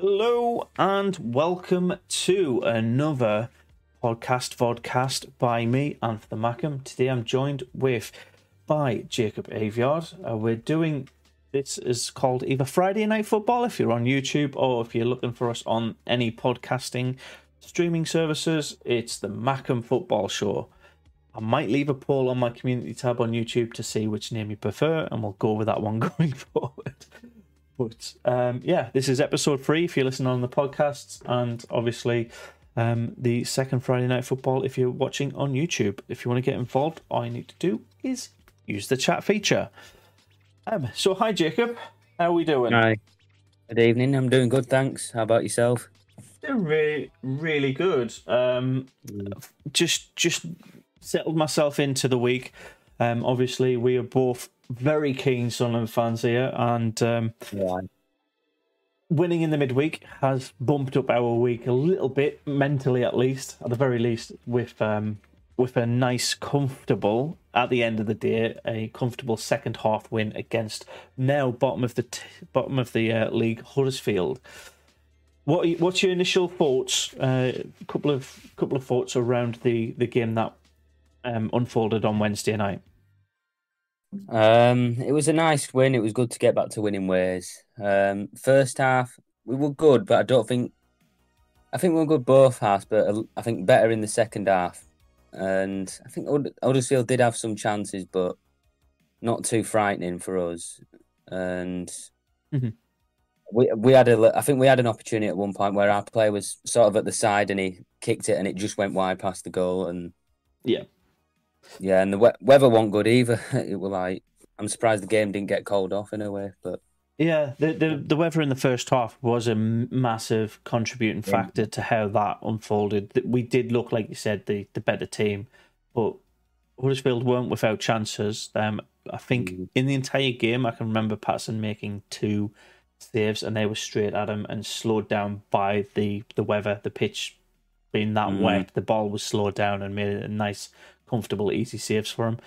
Hello and welcome to another podcast vodcast by me the Mackem. Today I'm joined with by Jacob Aviard. Uh, we're doing this is called either Friday Night Football if you're on YouTube or if you're looking for us on any podcasting streaming services. It's the Mackem Football Show. I might leave a poll on my community tab on YouTube to see which name you prefer, and we'll go with that one going forward. But um, yeah, this is episode three if you're listening on the podcast, and obviously um, the second Friday Night Football if you're watching on YouTube. If you want to get involved, all you need to do is use the chat feature. Um, so, hi Jacob, how are we doing? Hi. Good evening. I'm doing good, thanks. How about yourself? Doing really, really good. Um, just, just settled myself into the week. Um, obviously, we are both very keen Sunderland fans here, and um, Yeah. winning in the midweek has bumped up our week a little bit mentally, at least, at the very least, with um, with a nice, comfortable at the end of the day, a comfortable second half win against now bottom of the t- bottom of the uh, league Huddersfield. What are you- what's your initial thoughts? A uh, couple of couple of thoughts around the the game that um, unfolded on Wednesday night. Um, it was a nice win. It was good to get back to winning ways. Um, first half we were good, but I don't think. I think we were good both halves, but I think better in the second half. And I think Hud- Huddersfield did have some chances, but not too frightening for us. And Mhm. we we had a I think we had an opportunity at one point where our player was sort of at the side and he kicked it and it just went wide past the goal and Yeah. Yeah, and the we- weather wasn't good either. It was like I'm surprised the game didn't get called off in a way, but Yeah, the, the the weather in the first half was a massive contributing factor to how that unfolded. We did look, like you said, the, the better team, but Huddersfield weren't without chances. Um, I think Mhm. in the entire game, I can remember Patterson making two saves, and they were straight at him and slowed down by the the weather, the pitch being that Mhm. wet. The ball was slowed down and made it a nice, comfortable, easy saves for him.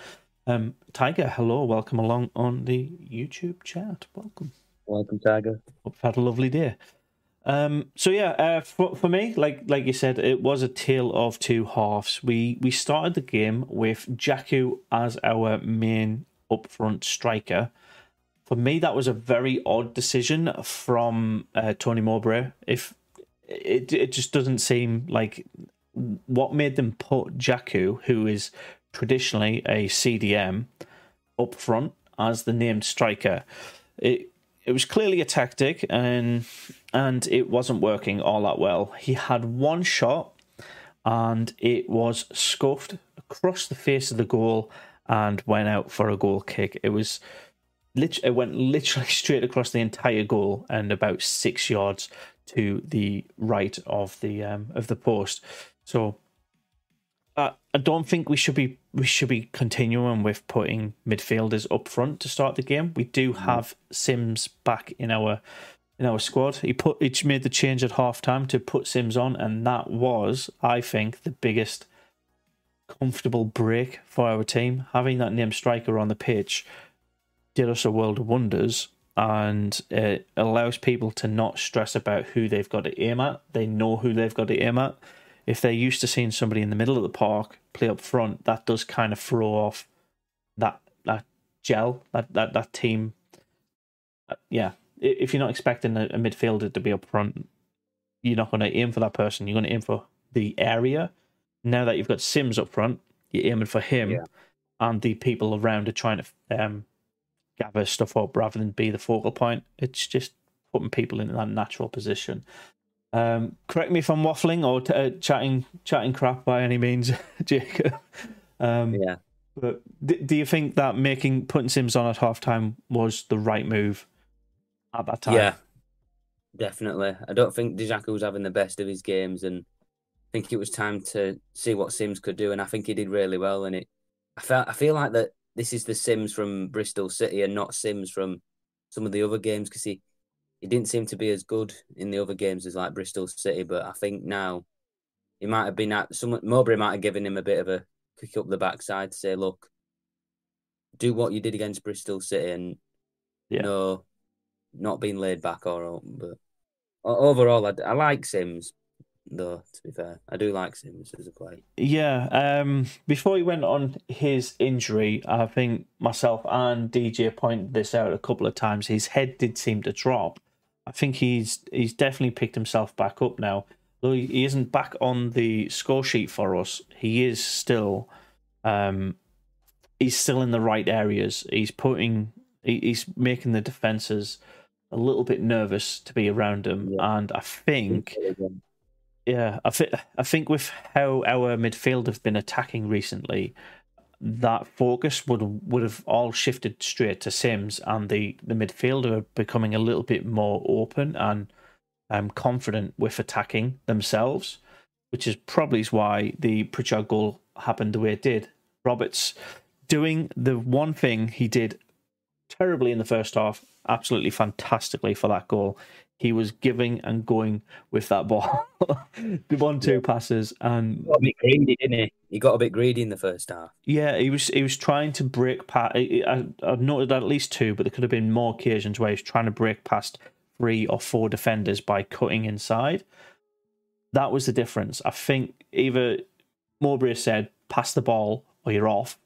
Um, Tiger, hello, welcome along on the YouTube chat. Welcome. welcome Tiger. Hope you've had a lovely day. Um, so yeah, uh, for for me, like like you said, it was a tale of two halves. We we started the game with Dajaku as our main upfront striker. For me, that was a very odd decision from uh, Tony Mowbray. If it it just doesn't seem like what made them put Dajaku, who is traditionally a CDM, up front as the named striker. It it was clearly a tactic and and it wasn't working all that well. He had one shot and it was scuffed across the face of the goal and went out for a goal kick. It was it went literally straight across the entire goal and about six yards to the right of the um, of the post. So uh, I don't think we should be we should be continuing with putting midfielders up front to start the game. We do have Simms back in our in our squad. He put he made the change at half time to put Simms on, and that was, I think, the biggest comfortable break for our team. Having that named striker on the pitch did us a world of wonders and it allows people to not stress about who they've got to aim at. They know who they've got to aim at. If they're used to seeing somebody in the middle of the park play up front, that does kind of throw off that that gel, that that that team. Uh, Yeah, if you're not expecting a, a midfielder to be up front, you're not going to aim for that person. You're going to aim for the area. Now that you've got Simms up front, you're aiming for him, Yeah. and the people around are trying to um, gather stuff up rather than be the focal point. It's just putting people in that natural position. Um, correct me if I'm waffling or t- uh, chatting chatting crap by any means, Jacob. Um, Yeah. But d- do you think that making putting Simms on at halftime was the right move at that time? Yeah, definitely. I don't think Dajaku was having the best of his games, and I think it was time to see what Simms could do. And I think he did really well. And it, I felt, I feel like that this is the Simms from Bristol City and not Simms from some of the other games because he, he didn't seem to be as good in the other games as like Bristol City. But I think now he might have been at someone. Mowbray might have given him a bit of a kick up the backside to say, look, do what you did against Bristol City and Yeah. no, not being laid back or but overall, I, I like Simms though. To be fair, I do like Simms as a player. Yeah. Um, before he went on his injury, I think myself and DJ pointed this out a couple of times. His head did seem to drop. I think he's he's definitely picked himself back up now. Though he isn't back on the score sheet for us, he is still um, he's still in the right areas. He's putting he's making the defenses a little bit nervous to be around him, yeah. and I think. Yeah, I think I think with how our midfield have been attacking recently, that focus would would have all shifted straight to Simms and the the midfielder becoming a little bit more open and um, confident with attacking themselves, which is probably why the Pritchard goal happened the way it did. Roberts doing the one thing he did terribly in the first half, absolutely fantastically for that goal he was giving and going with that ball. the one two passes and got a bit greedy, didn't he? He got a bit greedy in the first half. Yeah, he was he was trying to break past. I, have noted at least two, but there could have been more occasions where he was trying to break past three or four defenders by cutting inside. That was the difference. I think either Mowbray said, "Pass the ball or you're off,"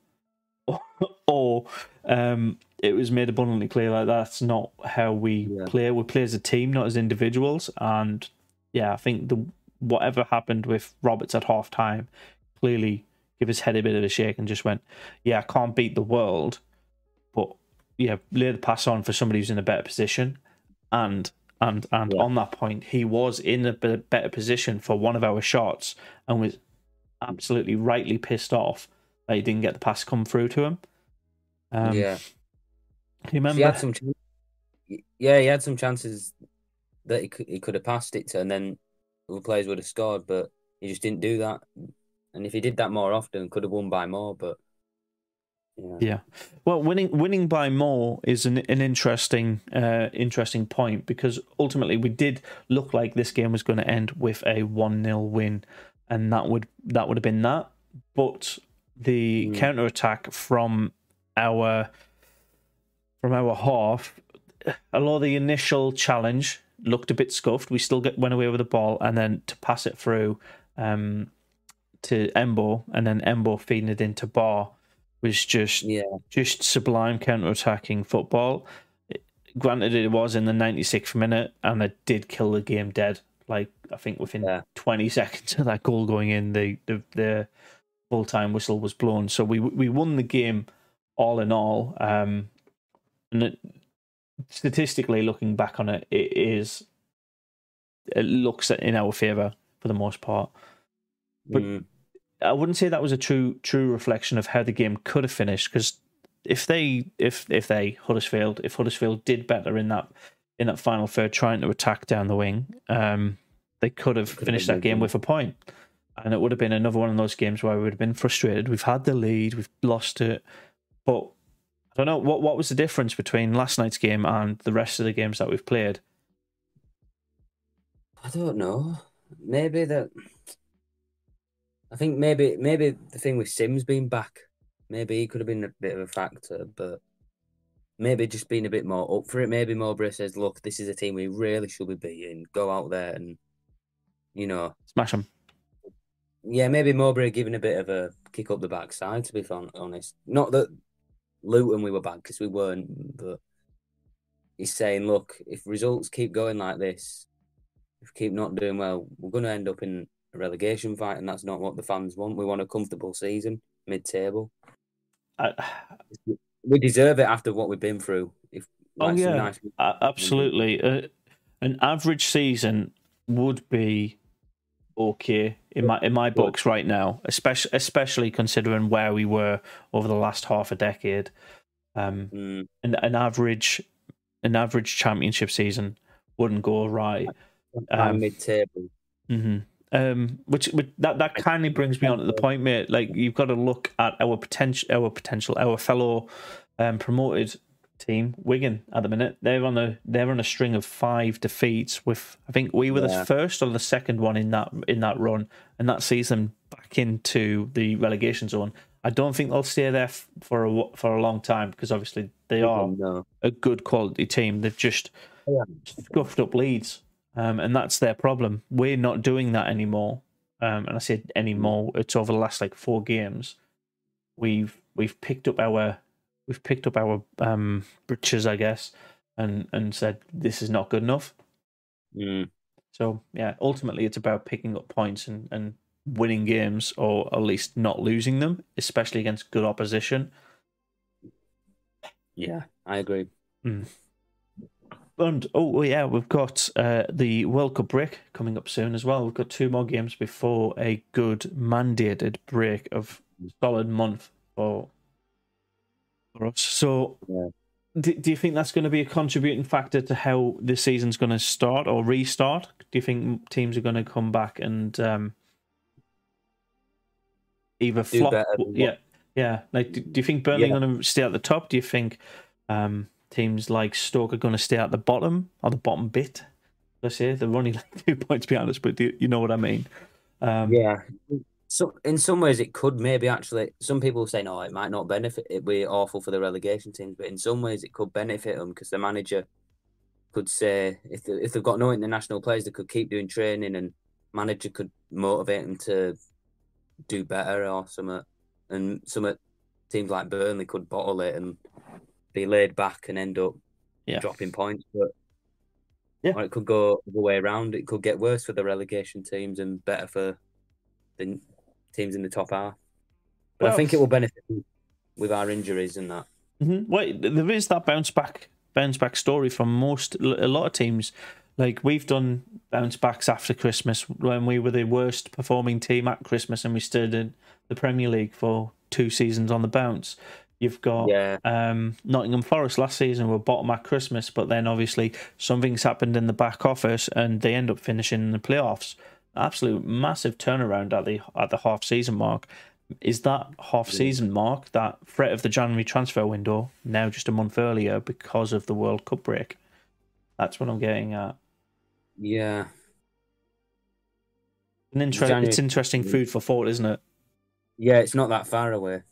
or um, it was made abundantly clear that that's not how we yeah. play. We play as a team, not as individuals. And yeah, I think the whatever happened with Roberts at half time clearly gave his head a bit of a shake and just went, Yeah, I can't beat the world, but yeah, lay the pass on for somebody who's in a better position. And and and yeah. on that point, he was in a better position for one of our shots and was absolutely rightly pissed off that he didn't get the pass come through to him. Um, yeah, remember? He had some, yeah, he had some chances that he could, he could have passed it to, and then the players would have scored, but he just didn't do that. And if he did that more often, could have won by more. But yeah. yeah. Well, winning winning by more is an an interesting uh, interesting point because ultimately we did look like this game was going to end with a one 0 win, and that would that would have been that. But the mm. counter attack from our from our half, a lot of the initial challenge looked a bit scuffed. We still get went away with the ball, and then to pass it through um, to Embo, and then Embo feeding it into Ba was just yeah. just sublime counter attacking football. Granted, it was in the 96th minute, and it did kill the game dead. Like I think within yeah. 20 seconds of that goal going in, the the, the full time whistle was blown. So we we won the game all in all. Um, statistically, looking back on it, it is it looks in our favour for the most part. But mm. I wouldn't say that was a true true reflection of how the game could have finished because if they if if they Huddersfield if Huddersfield did better in that in that final third trying to attack down the wing, um, they could have could finished have that game with a point. point, and it would have been another one of those games where we would have been frustrated. We've had the lead, we've lost it, but I don't know what what was the difference between last night's game and the rest of the games that we've played. I don't know. Maybe that. I think maybe maybe the thing with Simms being back, maybe he could have been a bit of a factor, but maybe just being a bit more up for it. Maybe Mowbray says, "Look, this is a team we really should be beating. Go out there and, you know, smash them." Yeah, maybe Mowbray giving a bit of a kick up the backside. To be honest, not that Luton we were bad because we weren't, but he's saying, look, if results keep going like this, if we keep not doing well, we're going to end up in a relegation fight, and that's not what the fans want. We want a comfortable season, mid-table. Uh, we deserve it after what we've been through. If oh yeah, nice... absolutely. Uh, an average season would be okay in my in my books right now, especially especially considering where we were over the last half a decade. Um, mm. an, an average an average championship season wouldn't go right. Um, mid table. Mm-hmm. Um, which, which that that kindly brings me on to the point, mate. Like you've got to look at our potential, our potential, our fellow um, promoted team, Wigan, at the minute. They're on a they're on a string of five defeats. With I think we were yeah. the first or the second one in that in that run, and that sees them back into the relegation zone. I don't think they'll stay there for a for a long time because obviously they are no. a good quality team. They've just yeah. scuffed up leads. um, and that's their problem. We're not doing that anymore. Um, and I said anymore. It's over the last like four games. We've we've picked up our we've picked up our um, britches, I guess, and and said this is not good enough. Mm. So yeah, ultimately it's about picking up points and, and winning games, or at least not losing them, especially against good opposition. Yeah, I agree. Mm. And oh yeah, we've got uh, the World Cup break coming up soon as well. We've got two more games before a good mandated break of solid month for for us. So, Yeah. do, do you think that's going to be a contributing factor to how the season's going to start or restart? Do you think teams are going to come back and um, either Do flop? better than what- Yeah, yeah. Like, do, do you think Burnley Yeah. are going to stay at the top? Do you think um, teams like Stoke are going to stay at the bottom or the bottom bit? Let's say they're only like two points behind us, but do, you know what I mean? Um, Yeah. So in some ways, it could maybe actually. Some people say no, it might not benefit. It be awful for the relegation teams, but in some ways, it could benefit them because the manager could say if they, if they've got no international players, they could keep doing training, and manager could motivate them to do better or something. And some teams like Burnley could bottle it and be laid back and end up Yeah. dropping points, but. Yeah. Or it could go the way around. It could get worse for the relegation teams and better for the teams in the top half. But Well- I think it will benefit with our injuries and that. hmm Wait, there is that bounce back bounce back story from most a lot of teams. Like we've done bounce backs after Christmas when we were the worst performing team at Christmas and we stood in the Premier League for two seasons on the bounce. You've got Yeah, um, Nottingham Forest last season were bottom at Christmas, but then obviously something's happened in the back office and they end up finishing in the playoffs. Absolute massive turnaround at the at the half season mark. Is that half season mark that threat of the January transfer window now just a month earlier because of the World Cup break? That's what I'm getting at. yeah, An inter- January- it's interesting food for thought, isn't it? yeah. It's not that far away.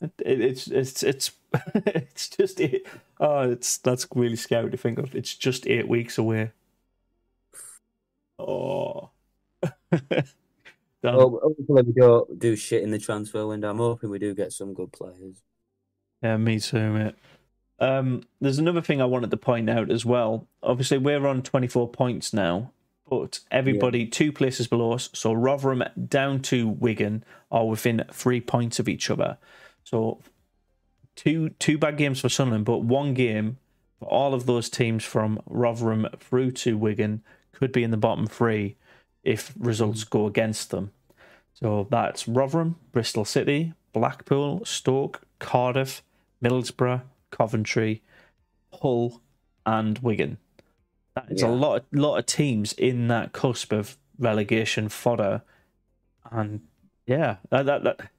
It, it's it's it's it's just eight. Oh, it's that's really scary to think of. It's just eight weeks away. Oh. Well, hopefully we don't do shit in the transfer window. I'm hoping we do get some good players. Yeah, me too, mate. Um, there's another thing I wanted to point out as well. Obviously, we're on 24 points now, but everybody two places below us, so Rotherham down to Wigan, are within three points of each other. So two two bad games for Sunderland, but one game for all of those teams from Rotherham through to Wigan could be in the bottom three if results hmm. go against them. So that's Rotherham, Bristol City, Blackpool, Stoke, Cardiff, Middlesbrough, Coventry, Hull, and Wigan. That is a lot, of, lot of teams in that cusp of relegation fodder, and yeah, that, that, that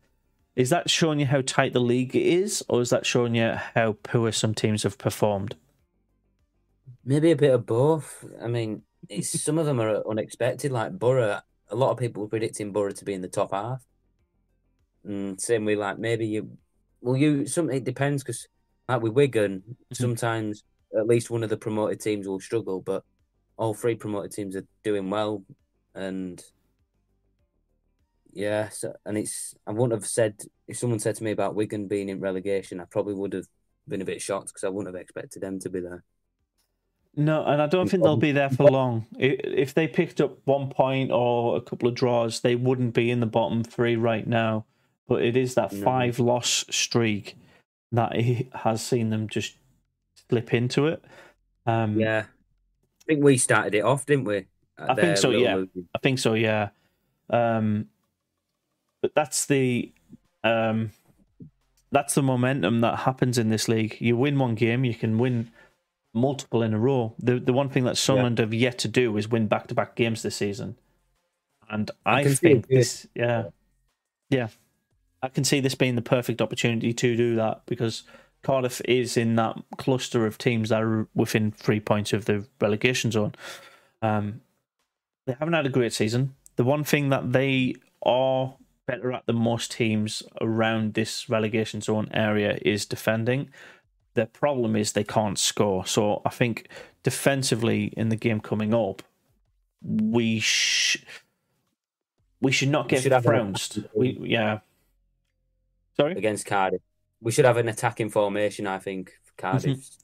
is that showing you how tight the league is, or is that showing you how poor some teams have performed? Maybe a bit of both. I mean, some of them are unexpected. Like Boro, a lot of people were predicting Boro to be in the top half. And same way, like maybe you, well, you something it depends because like with Wigan, mm-hmm. sometimes at least one of the promoted teams will struggle, but all three promoted teams are doing well, and yeah, so, and it's I wouldn't have said if someone said to me about Wigan being in relegation, I probably would have been a bit shocked because I wouldn't have expected them to be there. No, and I don't think they'll be there for long. If they picked up one point or a couple of draws, they wouldn't be in the bottom three right now. But it is that five loss streak that he has seen them just slip into it. Um, Yeah. I think we started it off, didn't we? At I think so, yeah. losing. I think so, yeah. Um, but that's the um, that's the momentum that happens in this league. You win one game, you can win multiple in a row. The the one thing that Sunderland have yet to do is win back to back games this season, and I, it think this, yeah, yeah, I can see this being the perfect opportunity to do that because Cardiff is in that cluster of teams that are within three points of the relegation zone. Um, they haven't had a great season. The one thing that they are better at than most teams around this relegation zone area is defending. Their problem is they can't score. So I think defensively in the game coming up, we sh- we should not get trounced. We yeah. Sorry. against Cardiff. We should have an attacking formation, I think, for Cardiff. Mm-hmm.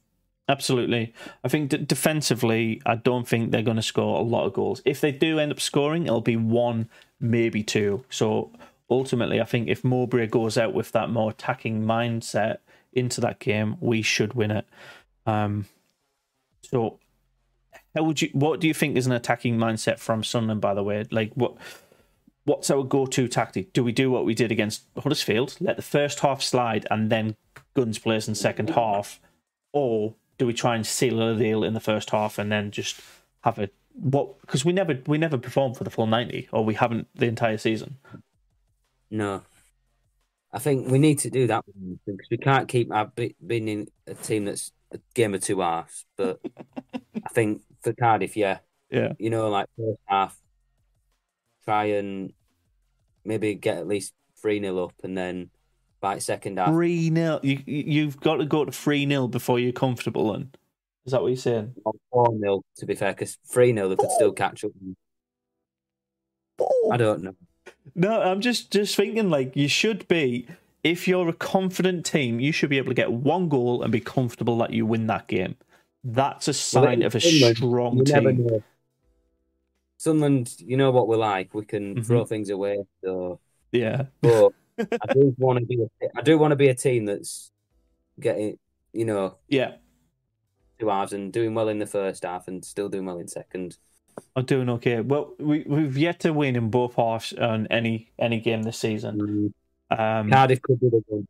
Absolutely. I think d- defensively, I don't think they're going to score a lot of goals. If they do end up scoring, it'll be one, maybe two. So ultimately, I think if Mowbray goes out with that more attacking mindset into that game, we should win it. Um, so, how would you? What do you think is an attacking mindset from Sunderland? By the way, like what? What's our go-to tactic? Do we do what we did against Huddersfield, let the first half slide, and then guns blazing second half, or do we try and seal a deal in the first half and then just have a what? Because we never we never perform for the full ninety, or we haven't the entire season. No. I think we need to do that because we can't keep being in a team that's a game of two halves. But I think for Cardiff, yeah, Yeah, you know, like first half, try and maybe get at least 3 0 up and then by second half, three 0 You you've got to go to three 0 before you're comfortable. And is that what you're saying? 4 0 to be fair, because 3 0 they could still catch up. I don't know. No, I'm just just thinking like you should be. If you're a confident team, you should be able to get one goal and be comfortable that you win that game. That's a sign of a Sunderland, strong team. know. Sunderland, you know what we're like. We can Mhm. throw things away. So, Yeah, but I do want to be. A, I do want to be a team that's getting, you know, yeah. two halves and doing well in the first half and still doing well in second. I'm doing okay. Well, we we've yet to win in both halves on any any game this season. Um, Cardiff could be the one.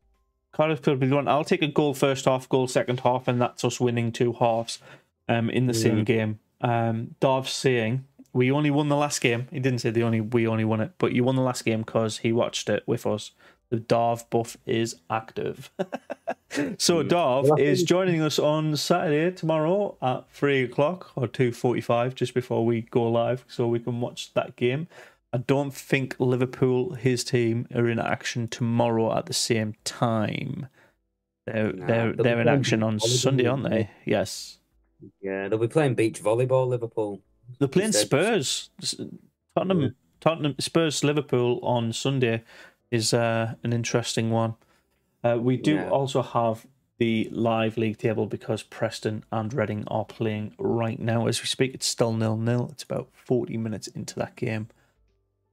Cardiff could be the one. I'll take a goal first half, goal second half, and that's us winning two halves um, in the same game. Um, Darv's saying we only won the last game. He didn't say the only we only won it, but you won the last game because he watched it with us. The Darv buff is active. so Mm. Darv is joining us on Saturday tomorrow at three o'clock or two forty-five, just before we go live, so we can watch that game. I don't think Liverpool, his team, are in action tomorrow at the same time. They're Nah, they're they're in action on Sunday, aren't they? Yes. Yeah, they'll be playing beach volleyball. Liverpool. They're playing Spurs. Tottenham Yeah. Tottenham Spurs Liverpool on Sunday is uh, an interesting one. Uh, we do Yeah. also have the live league table because Preston and Reading are playing right now as we speak. It's still nil nil. It's about forty minutes into that game,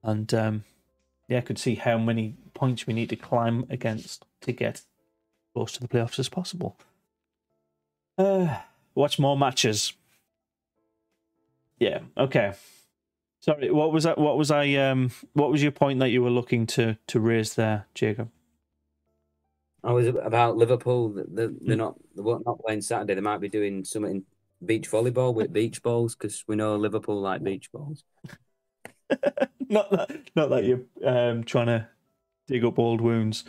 and um, yeah, I could see how many points we need to climb against to get close to the playoffs as possible. Uh, watch more matches. Yeah. Okay. Sorry. What was that? What was I? Um. What was your point that you were looking to to raise there, Jacob? I was about Liverpool. They're, they're Hmm. not. They're not playing Saturday. They might be doing something in beach volleyball with beach balls because we know Liverpool like beach balls. not that. Not that you're um trying to dig up old wounds.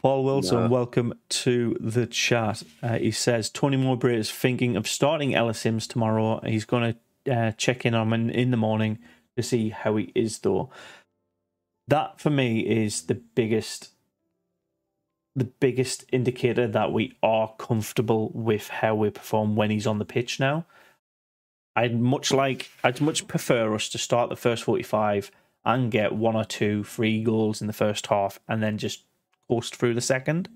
Paul Wilson, No. welcome to the chat. Uh, he says Tony Mowbray is thinking of starting Ellis Simms tomorrow. He's going to uh, check in on him in the morning to see how he is, though. That for me is the biggest, the biggest indicator that we are comfortable with how we perform when he's on the pitch now. I'd much like, I'd much prefer us to start the first forty-five and get one or two free goals in the first half, and then just coast through the second.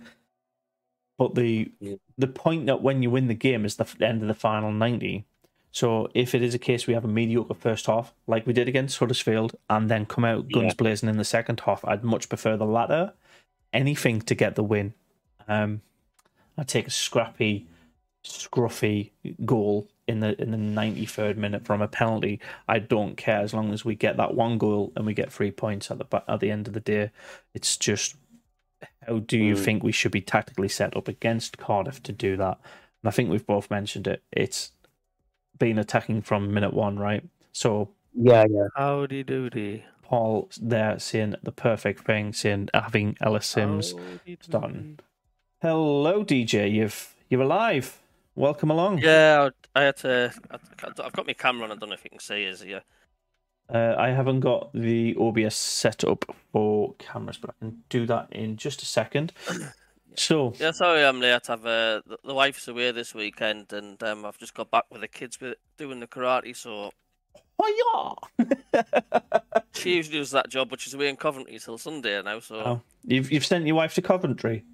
But the Yeah. the point that when you win the game is the end of the final ninety. So if it is a case we have a mediocre first half, like we did against Huddersfield, and then come out guns Yeah. blazing in the second half, I'd much prefer the latter. Anything to get the win. Um, I'd take a scrappy, scruffy goal in the in the ninety third minute from a penalty. I don't care as long as we get that one goal and we get three points at the at the end of the day. It's just how do you Mm. think we should be tactically set up against Cardiff to do that? And I think we've both mentioned it. It's been attacking from minute one, right? So Yeah, yeah. Howdy doody. Paul there seeing the perfect thing, seeing having Ellis Simms. Howdy starting. Hello, DJ. You've you're alive. Welcome along. Yeah, I I had to. I- I've got my camera on. I don't know if you can see. Is yeah. Uh, I haven't got the OBS set up for cameras, but I can do that in just a second. So Yeah, sorry I'm late. I've uh, the, the wife's away this weekend, and um, I've just got back with the kids with doing the karate. So oh yeah. she usually does that job, but she's away in Coventry till Sunday now. So Oh, you've you've sent your wife to Coventry.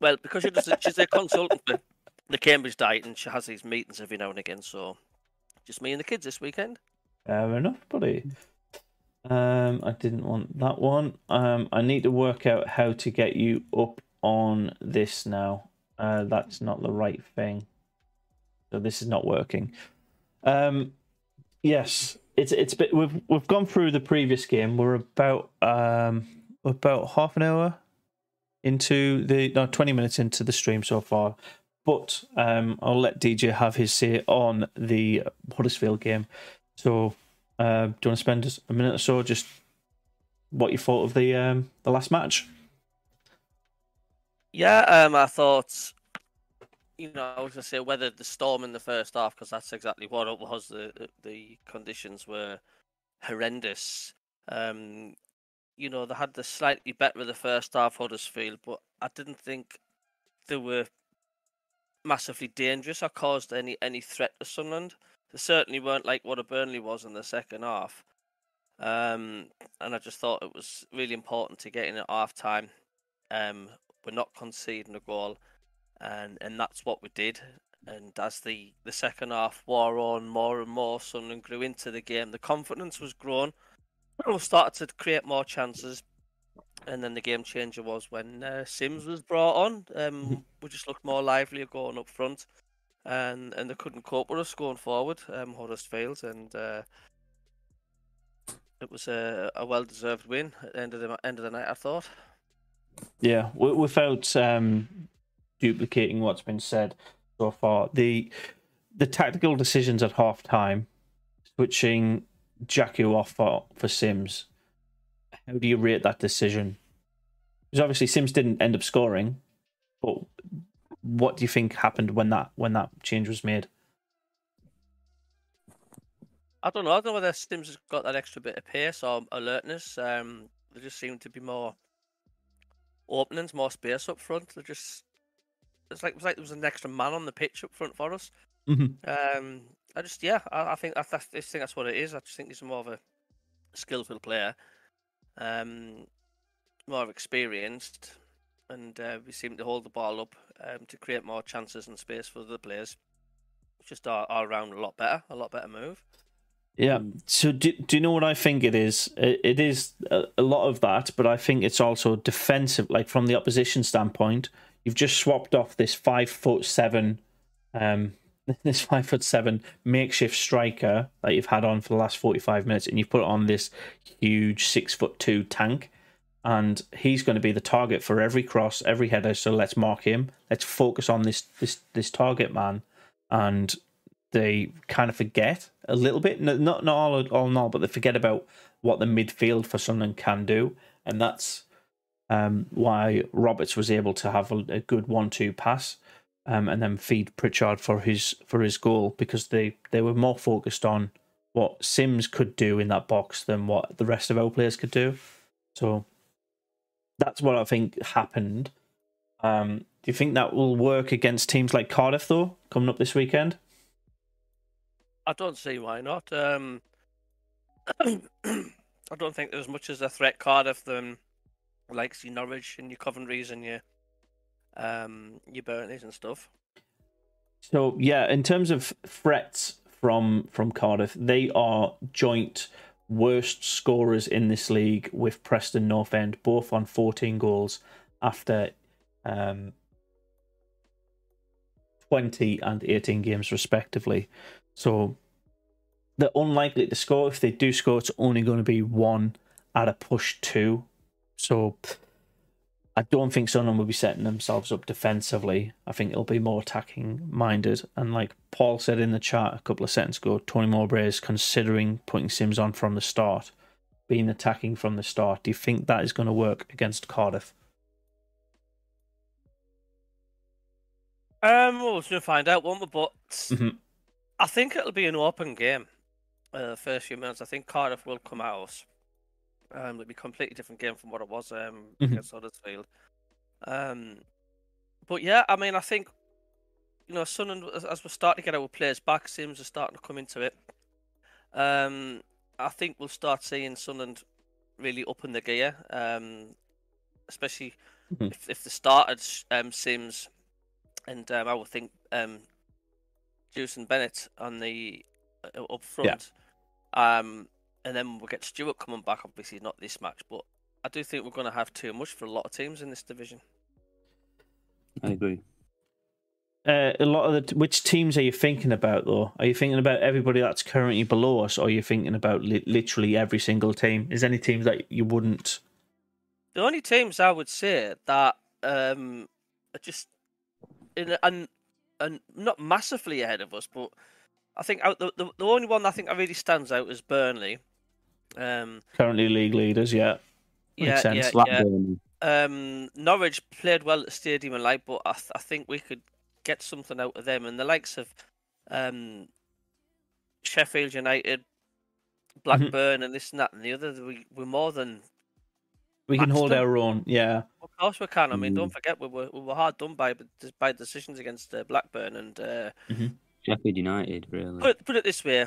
well, because she does, she's a consultant for the Cambridge Diet, and she has these meetings every now and again. So just me and the kids this weekend. Fair enough, buddy. Um, I didn't want that one. Um, I need to work out how to get you up on this now. Uh, that's not the right thing. So this is not working. Um, yes, it's it's bit, we've we've gone through the previous game. We're about um about half an hour into the no twenty minutes into the stream so far. But um, I'll let DJ have his say on the Huddersfield game. So, uh, do you want to spend a minute or so just what you thought of the um, the last match? Yeah, um, I thought, you know, I was gonna say whether the storm in the first half because that's exactly what it was. The the conditions were horrendous. Um, you know, they had the slightly better of the first half Huddersfield, but I didn't think they were massively dangerous or caused any any threat to Sunderland. They certainly weren't like what a Burnley was in the second half. Um, and I just thought it was really important to get in at half time. Um, we're not conceding a goal, and and that's what we did. And as the, the second half wore on more and more, Sunderland grew into the game. The confidence was grown. We started to create more chances, and then the game changer was when uh, Simms was brought on. Um, we just looked more lively going up front, and and they couldn't cope with us going forward. Um, Huddersfield, and uh, it was a, a well deserved win at the end of the end of the night. I thought. Yeah, without um, duplicating what's been said so far, the the tactical decisions at half time, switching Dajaku off for, for Simms. How do you rate that decision? Because obviously Simms didn't end up scoring, but what do you think happened when that when that change was made? I don't know. I don't know whether Simms has got that extra bit of pace or alertness. Um, there just seemed to be more openings, more space up front. They just it's like it was like there was an extra man on the pitch up front for us. Mm-hmm. Um, I just yeah, I, I think I, I think that's what it is. I just think he's more of a skillful player, um, more experienced, and uh, we seem to hold the ball up um, to create more chances and space for the players. Just all, all around a lot better, a lot better move. Yeah. So do, do you know what I think it is? It, it is a, a lot of that, but I think it's also defensive. Like from the opposition standpoint, you've just swapped off this five foot seven, um, this five foot seven makeshift striker that you've had on for the last forty five minutes, and you've put on this huge six foot two tank, and he's going to be the target for every cross, every header. So let's mark him. Let's focus on this this this target man, and they kind of forget a little bit, not not all all in all, but they forget about what the midfield for Sunderland can do, and that's um, why Roberts was able to have a, a good one-two pass, um, and then feed Pritchard for his for his goal because they they were more focused on what Simms could do in that box than what the rest of our players could do. So that's what I think happened. Um, do you think that will work against teams like Cardiff though, coming up this weekend? I don't see why not. Um, I don't think there's much as a threat Cardiff than like see Norwich and your Coventries and your um your Burnleys and stuff. So yeah, in terms of threats from from Cardiff, they are joint worst scorers in this league with Preston North End, both on 14 goals after um, 20 and 18 games respectively. So they're unlikely to score. If they do score, it's only going to be one at a push two. So I don't think Sunderland will be setting themselves up defensively. I think it'll be more attacking minded. And like Paul said in the chat a couple of seconds ago, Tony Mowbray is considering putting Simms on from the start, being attacking from the start. Do you think that is going to work against Cardiff? Um, well, we're going to find out, won't we? But Mhm. I think it'll be an open game. Uh, the first few minutes, I think Cardiff will come out. Um, it'll be a completely different game from what it was um Mhm. against Huddersfield. Um, but yeah, I mean, I think you know, Sunderland as, we're starting to get our players back, Simms are starting to come into it. Um, I think we'll start seeing Sunderland really up in the gear, um, especially Mhm. if, if they started um, Simms and um, I would think um, Jewison Bennette on the uh, up front. Um, and then we'll get Stewart coming back. Obviously, not this match, but I do think we're going to have too much for a lot of teams in this division. I agree. Uh, a lot of the which teams are you thinking about though? Are you thinking about everybody that's currently below us, or are you thinking about li- literally every single team? Is there any teams that you wouldn't? The only teams I would say that um, are just in and and not massively ahead of us, but I think out the, the the only one I think that really stands out is Burnley. Um, Currently league leaders, yeah. Makes yeah, sense. yeah, yeah. Um, Norwich played well at the stadium and like, but I, th- I think we could get something out of them. And the likes of um, Sheffield United, Blackburn, and this and that and the other, we, we're more than. We can hold them. our own, yeah. Of course, we can. I mean, Mm. don't forget we were we were hard done by by decisions against uh, Blackburn. And uh, Sheffield United, really. put put it this way.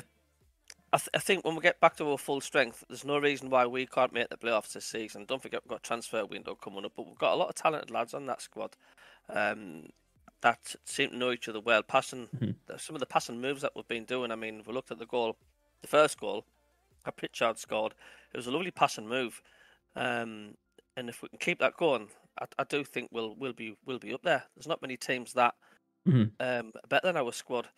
I, th- I think when we get back to our full strength, there's no reason why we can't make the playoffs this season. Don't forget we've got transfer window coming up, but we've got a lot of talented lads on that squad um, that seem to know each other well. Passing Mhm. some of the passing moves that we've been doing. I mean, we looked at the goal, the first goal, that Pritchard scored. It was a lovely passing move, um, and if we can keep that going, I, I do think we'll we'll be we'll be up there. There's not many teams that Mhm. um, better than our squad.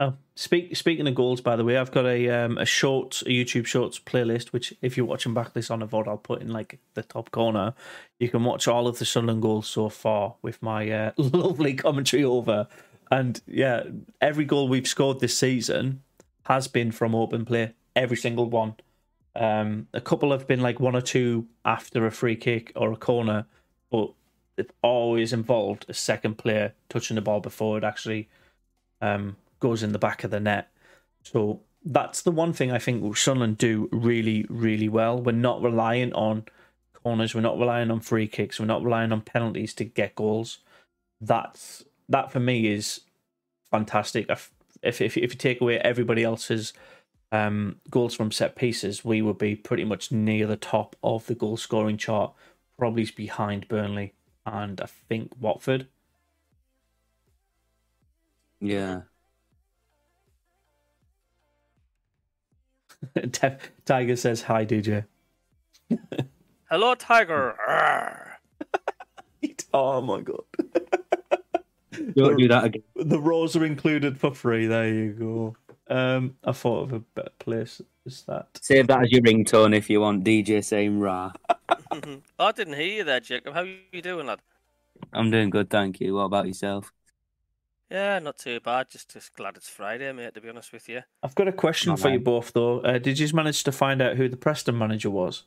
Oh, speak, speaking of goals, by the way, I've got a um, a short a YouTube Shorts playlist, which if you're watching back this on a VOD, I'll put in like the top corner. You can watch all of the Sunderland goals so far with my uh, lovely commentary over. And yeah, every goal we've scored this season has been from open play. Every single one. Um, a couple have been like one or two after a free kick or a corner, but it always involved a second player touching the ball before it actually um, goes in the back of the net. So that's the one thing I think Sunderland do really, really well. We're not relying on corners. We're not relying on free kicks. We're not relying on penalties to get goals. That's that for me is fantastic. If if if, if you take away everybody else's um, goals from set pieces, we would be pretty much near the top of the goal scoring chart, probably behind Burnley and I think Watford. Yeah. Tiger says hi, DJ. Hello, Tiger. Oh my god. Don't do that again. The rolls are included for free. There you go. Um, I thought of a better place. Is that? Save that as your ringtone if you want DJ saying rah. I didn't hear you there, Jacob. How are you doing, lad? I'm doing good, thank you. What about yourself? Yeah, not too bad. Just just glad it's Friday, mate. To be honest with you. I've got a question Not for you both, though. Uh, did you manage to find out who the Preston manager was?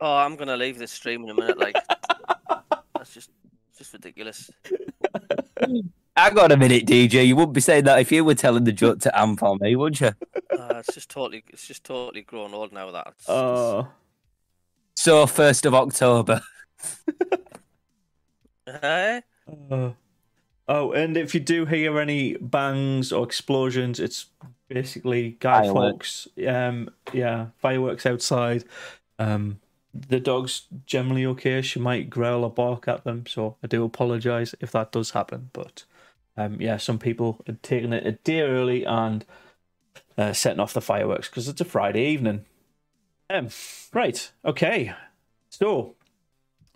Oh, I'm gonna leave this stream in a minute. Like that's just just ridiculous. I got a minute, DJ. You wouldn't be saying that if you were telling the joke to Amp on me, would you? Uh, it's just totally it's just totally grown old now. That it's, it's- Oh, So, 1st of October. Eh? uh, oh, and if you do hear any bangs or explosions, it's basically Guy Fireworks. Fawkes. Um, yeah, fireworks outside. Um, the dog's generally okay. She might growl or bark at them, so I do apologise if that does happen. But um, yeah, some people are taking it a day early and uh, setting off the fireworks because it's a Friday evening. Um, right, okay. So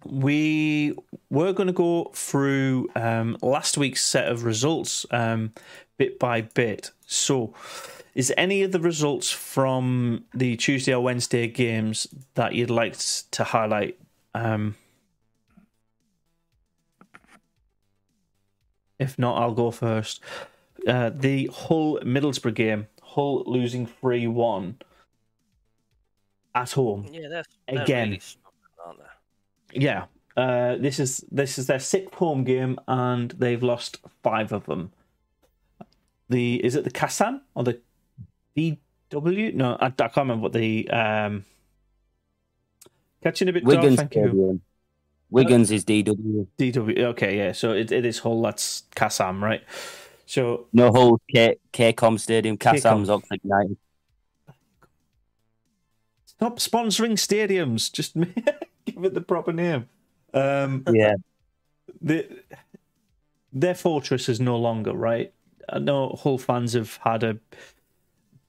we were going to go through um, last week's set of results um, bit by bit. So, is any of the results from the Tuesday or Wednesday games that you'd like to highlight? Um, if not, I'll go first. Uh, the Hull Middlesbrough game, Hull losing 3 1 at home. Yeah, that's they're Again. really struggling, aren't they? Yeah. Uh, this is this is their sixth home game, and they've lost five of them. The is it the Kassam or the DW? No, I, I can't remember what the um. Catching a bit dark. You. Stadium. Wigan's is DW. DW. Okay, yeah. So it, it is Hull. That's Kassam, right? So No Hull, K KCOM Stadium, KCOM. Kassam's Oxford United. stop sponsoring stadiums. Just give it the proper name. Um, Yeah, the, their fortress is no longer right. I know Hull fans have had a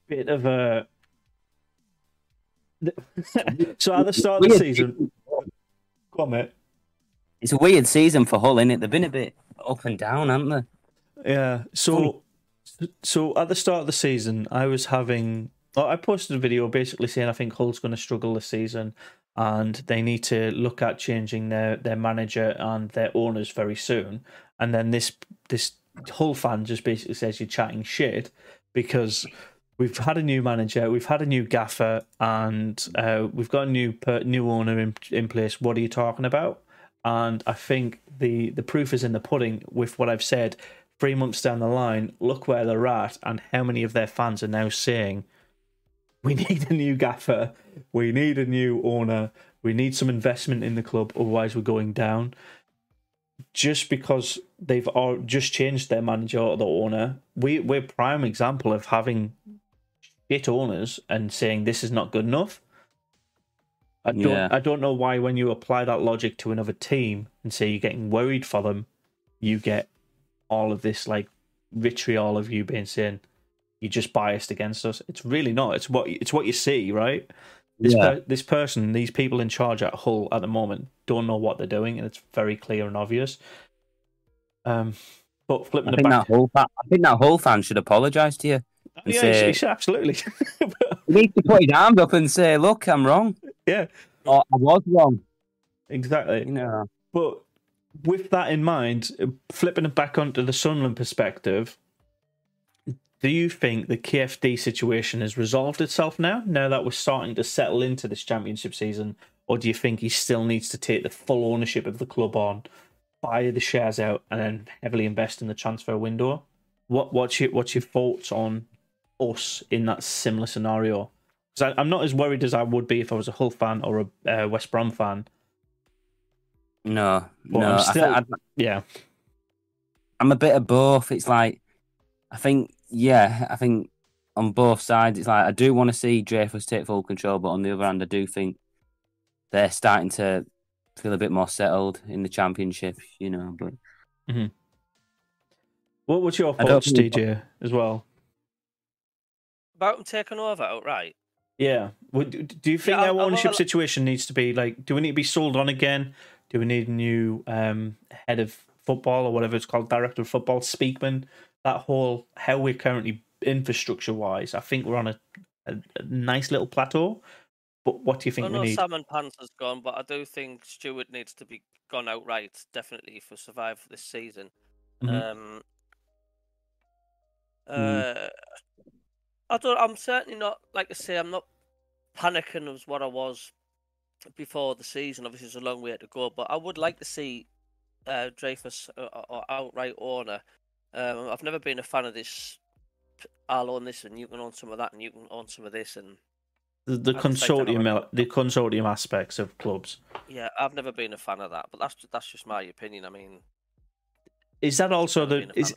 bit of a. so at the start of the season, mate. it's a weird season for Hull, is it? They've been a bit up and down, haven't they? Yeah. So, so at the start of the season, I was having. oh, I posted a video basically saying I think Hull's going to struggle this season, and they need to look at changing their their manager and their owners very soon. And then this this Hull fan just basically says you're chatting shit because we've had a new manager, we've had a new gaffer, and uh, we've got a new per, new owner in in place. What are you talking about? And I think the the proof is in the pudding with what I've said. Three months down the line, look where they're at, and how many of their fans are now saying, "We need a new gaffer, we need a new owner, we need some investment in the club, otherwise we're going down." Just because they've all just changed their manager or the owner, we we're prime example of having shit owners and saying this is not good enough. I don't Yeah. I don't know why when you apply that logic to another team and say you're getting worried for them, you get all of this like vitriol of you being saying you're just biased against us. It's really not. It's what it's what you see, right? This Yeah. per, this person, these people in charge at Hull at the moment don't know what they're doing, and it's very clear and obvious. Um, but flipping I think back, that whole fa- I think that whole fan should apologise to you. yeah, say- you should- absolutely, You need to put his arms up and say, "Look, I'm wrong. yeah, Or I was wrong." exactly. You know. But with that in mind, flipping it back onto the Sunderland perspective, do you think the KLD situation has resolved itself now? Now that we're starting to settle into this championship season, or do you think he still needs to take the full ownership of the club on, buy the shares out, and then heavily invest in the transfer window? What what's your what's your thoughts on us in that similar scenario? Because I'm not as worried as I would be if I was a Hull fan or a uh, West Brom fan. No, But no. I'm I still- thi- I, Yeah, I'm a bit of both. It's like I think, yeah, I think on both sides, it's like I do want to see Dreyfus take full control, but on the other hand, I do think they're starting to feel a bit more settled in the championship. You know, but What what's your I don't thoughts, think- TJ, as well? About them taking over outright. Yeah. Do- do you think Yeah, I- our I- ownership well- situation needs to be like? Do we need to be sold on again? Do we need a new um, head of football or whatever it's called, director of football, Speakman? That whole how we're currently infrastructure wise, I think we're on a, a, a nice little plateau. But what do you think I we know need? Salmon Panther's gone, but I do think Stewart needs to be gone outright, definitely, for survive this season. Mhm. Um, uh, I don't. I'm certainly not like I say. I'm not panicking as what I was before the season. Obviously, it's a long way to go, but I would like to see uh, Dreyfus uh, or outright owner. Um, I've never been a fan of this. I'll own this, and you can own some of that, and you can own some of this, and the, the like consortium, the consortium aspects of clubs. yeah, I've never been a fan of that. But that's that's just my opinion. I mean, Is that also the is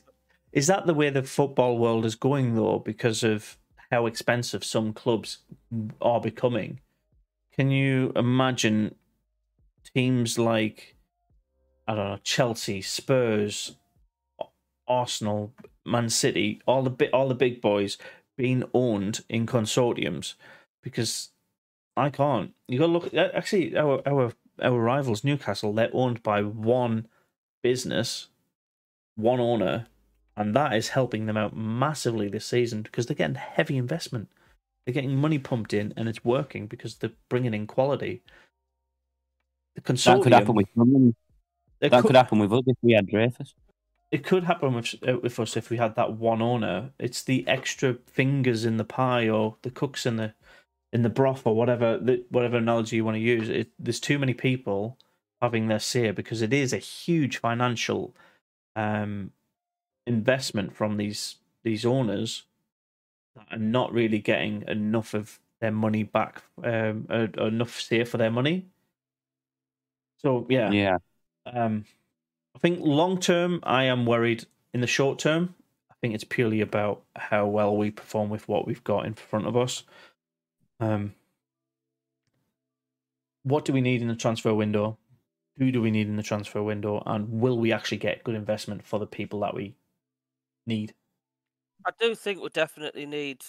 is that the way the football world is going though? Because of how expensive some clubs are becoming. Can you imagine teams like I don't know Chelsea, Spurs, Arsenal, Man City, all the bit all the big boys being owned in consortiums? Because I can't. You got to look. Actually, our our our rivals Newcastle, they're owned by one business, one owner, and that is helping them out massively this season because they're getting heavy investment. They're getting money pumped in, and it's working because they're bringing in quality. The consortium that could happen with. That could, could happen with us if we had Dreyfus. It could happen with, with us if we had that one owner. It's the extra fingers in the pie or the cooks in the in the broth or whatever the, whatever analogy you want to use. It, there's too many people having their say because it is a huge financial um, investment from these these owners that are not really getting enough of their money back, um, uh, enough say for their money. So yeah, Yeah. Um, I think long term, I am worried. In the short term, I think it's purely about how well we perform with what we've got in front of us. Um, what do we need in the transfer window? Who do we need in the transfer window? And will we actually get good investment for the people that we need? I do think we definitely need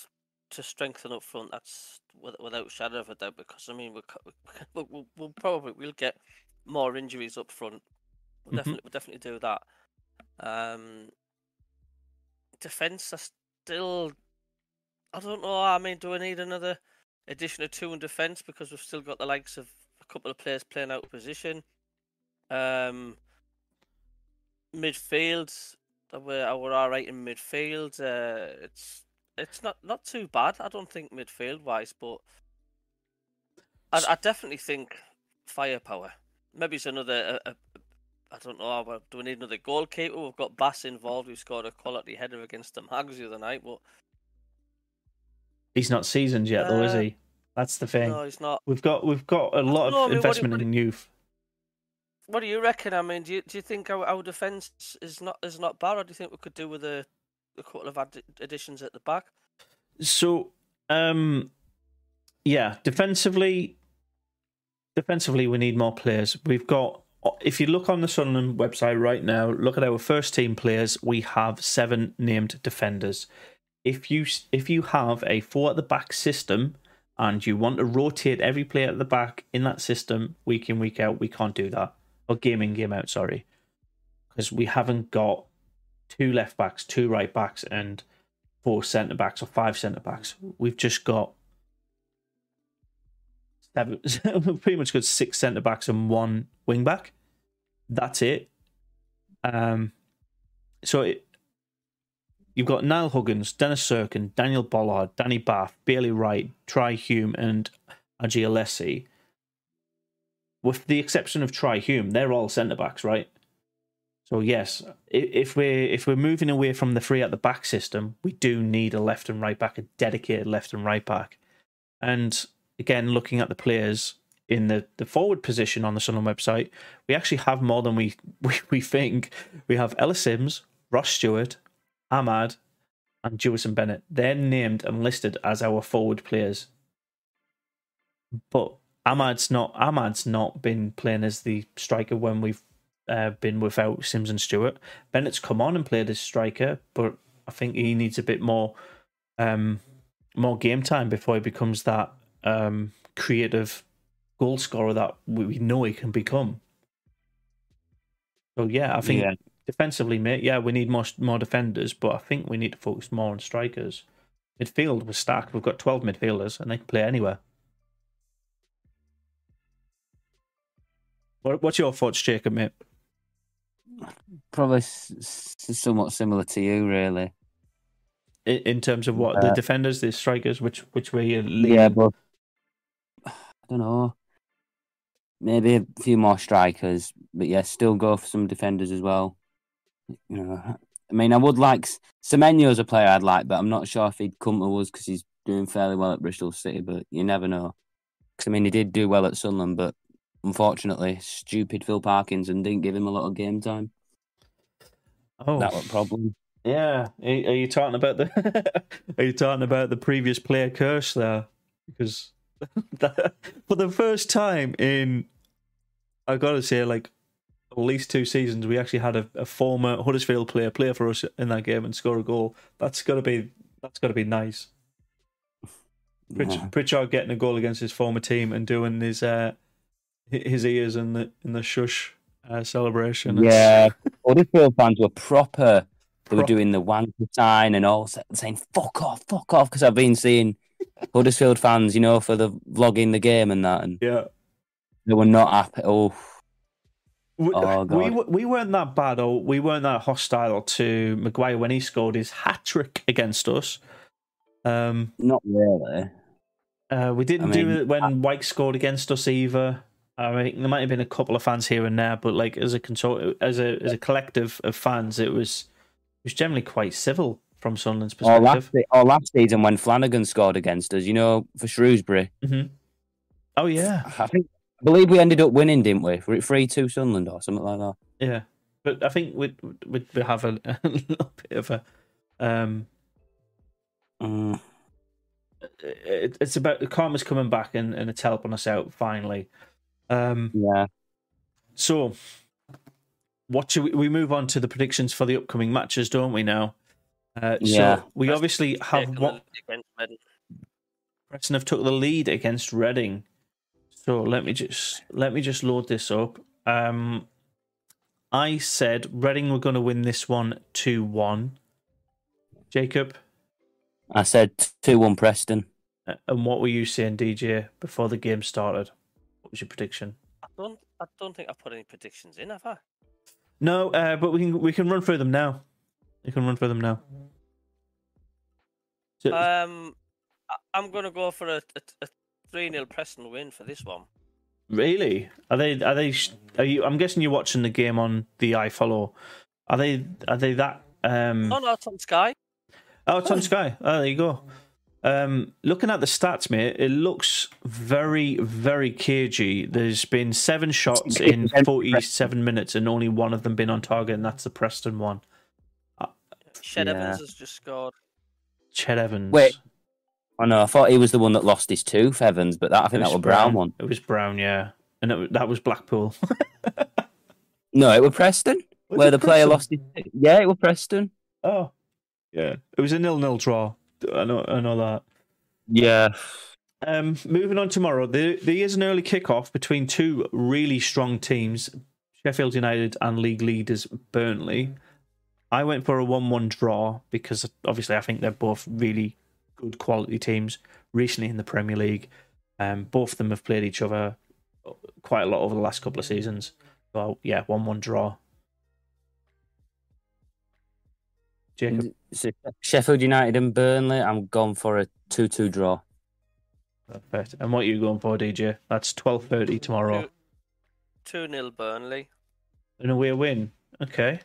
to strengthen up front. That's without shadow of a doubt. Because I mean, we'll, we'll, we'll probably we'll get more injuries up front. We'll Mhm. definitely we'll definitely do that. Um, defense, I still, I don't know. I mean, do we need another addition of two in defense because we've still got the likes of a couple of players playing out of position. Um, midfield, we're we're all right in midfield. Uh, it's it's not not too bad. I don't think midfield wise, but I, I definitely think firepower. Maybe it's another. A, I don't know. Do we need another goalkeeper? We've got Bass involved, who scored a quality header against the Mags the other night. But He's not seasoned yet, though, is Uh, he? That's the thing. no, he's not. We've got we've got a lot know, I of mean, what do you- investment what do in youth. What do you reckon? I mean, do you, do you think our, our defense is not is not bad, or do you think we could do with a, a couple of add- additions at the back? So, um, yeah, defensively, defensively, we need more players. We've got. If you look on the Sunderland website right now, look at our first team players. We have seven named defenders. If you if you have a four at the back system and you want to rotate every player at the back in that system week in week out, we can't do that. Or game in game out, sorry, because we haven't got two left backs, two right backs, and four centre backs or five centre backs. We've just got seven. Pretty much got six centre backs and one wing back. That's it. Um, so it, you've got Niall Huggins, Dennis Cirkin, Daniel Ballard, Danny Batth, Bailey Wright, Trai Hume, and Aji Alese. With the exception of Trai Hume, they're all centre backs, right? So yes, if we're if we're moving away from the three at the back system, we do need a left and right back, a dedicated left and right back. And again, looking at the players in the, the forward position on the Sunderland website, we actually have more than we we, we think. We have Ellis Simms, Ross Stewart, Ahmad, and Jewison Bennette. They're named and listed as our forward players. But Ahmad's not Ahmad's not been playing as the striker when we've uh, been without Sims and Stewart. Bennette's come on and played as striker, but I think he needs a bit more um, more game time before he becomes that um, creative goal scorer that we know he can become. So yeah, I think Yeah. defensively, mate, yeah, we need more more defenders, but I think we need to focus more on strikers. Midfield, we're stacked. We've got twelve midfielders, and they can play anywhere. What's your thoughts, Jacob, mate? Probably s- somewhat similar to you, really. In, in terms of what the Uh, defenders, the strikers, which which way you lean? Yeah, but I don't know. Maybe a few more strikers, but yeah, still go for some defenders as well. You know, I mean, I would like Semenyo's a player I'd like, but I'm not sure if he'd come to us because he's doing fairly well at Bristol City. But you never know. Because I mean, he did do well at Sunderland, but unfortunately, stupid Phil Parkinson didn't give him a lot of game time. Oh, That was a problem. Yeah, are, are you talking about the? are you talking about the previous player curse there? Because that, for the first time in, I gotta say, like at least two seasons, we actually had a, a former Huddersfield player play for us in that game and score a goal. That's gotta be that's gotta be nice. Pritch, Yeah. Pritchard getting a goal against his former team and doing his uh his ears in the in the shush uh, celebration. Yeah, Huddersfield fans were proper. They were Pro- doing the wanker sign and all saying "fuck off, fuck off" because I've been seeing Huddersfield fans, you know, for the vlogging the game and that, and yeah. they were not happy. Oh, We, Oh, we we weren't that bad, or we weren't that hostile to Maguire when he scored his hat trick against us. Um, not really. uh, we didn't I do it when White scored against us either. I think there might have been a couple of fans here and there, but like as a consult, as a as a collective of fans, it was it was generally quite civil from Sunderland's Or last, perspective. or last season when Flanagan scored against us, you know, for Shrewsbury. hmm Oh yeah, I think I believe we ended up winning, didn't we? Were it three two Sunderland or something like that? Yeah, but I think we'd we'd, we'd have a, a little bit of a um. Mm. It, it's about the karma's coming back and, and it's helping us out finally. Um, Yeah. so what should we, we move on to the predictions for the upcoming matches, don't we now? Uh, Yeah. So we Preston obviously have a what look against Reading. Preston have took the lead against Reading. So let me just let me just load this up. Um, I said Reading were going to win this one two one. Jacob, I said two one Preston. uh, and what were you saying, DJ, before the game started? What was your prediction? I don't. I don't think I put any predictions in, have I? No, uh, but we can we can run through them now. You can run for them now. So, Um, I, I'm gonna go for a, a, a three 0 Preston win for this one. really, are they are they are you? I'm guessing you're watching the game on the iFollow. Are they are they that? Um, Oh no, it's on Sky. Oh, it's on Sky. Oh, there you go. Um, looking at the stats, mate, it looks very, very cagey. There's been seven shots in 47 minutes, and only one of them been on target, and that's the Preston one. Ched Yeah. Evans has just scored. Ched Evans. Wait, I know. I thought he was the one that lost his tooth, Evans, but that I It think that was was Brown one. It was Brown, yeah, and it, that was Blackpool. No, it was Preston, Was where it the player lost his. tooth. Yeah, it was Preston. Oh, yeah, it was a nil-nil draw. I know, I know that. Yeah. Um, moving on tomorrow, there, there is an early kickoff between two really strong teams, Sheffield United and league leaders Burnley. I went for a 1 1 draw because obviously I think they're both really good quality teams recently in the Premier League. Um, both of them have played each other quite a lot over the last couple of seasons. So, yeah, 1 1 draw. Jacob, So Sheffield United and Burnley. I'm gone for a two-two draw. perfect. And what are you going for, DJ? That's 12.30 tomorrow. Two- Two 0 Burnley. An away win. Okay.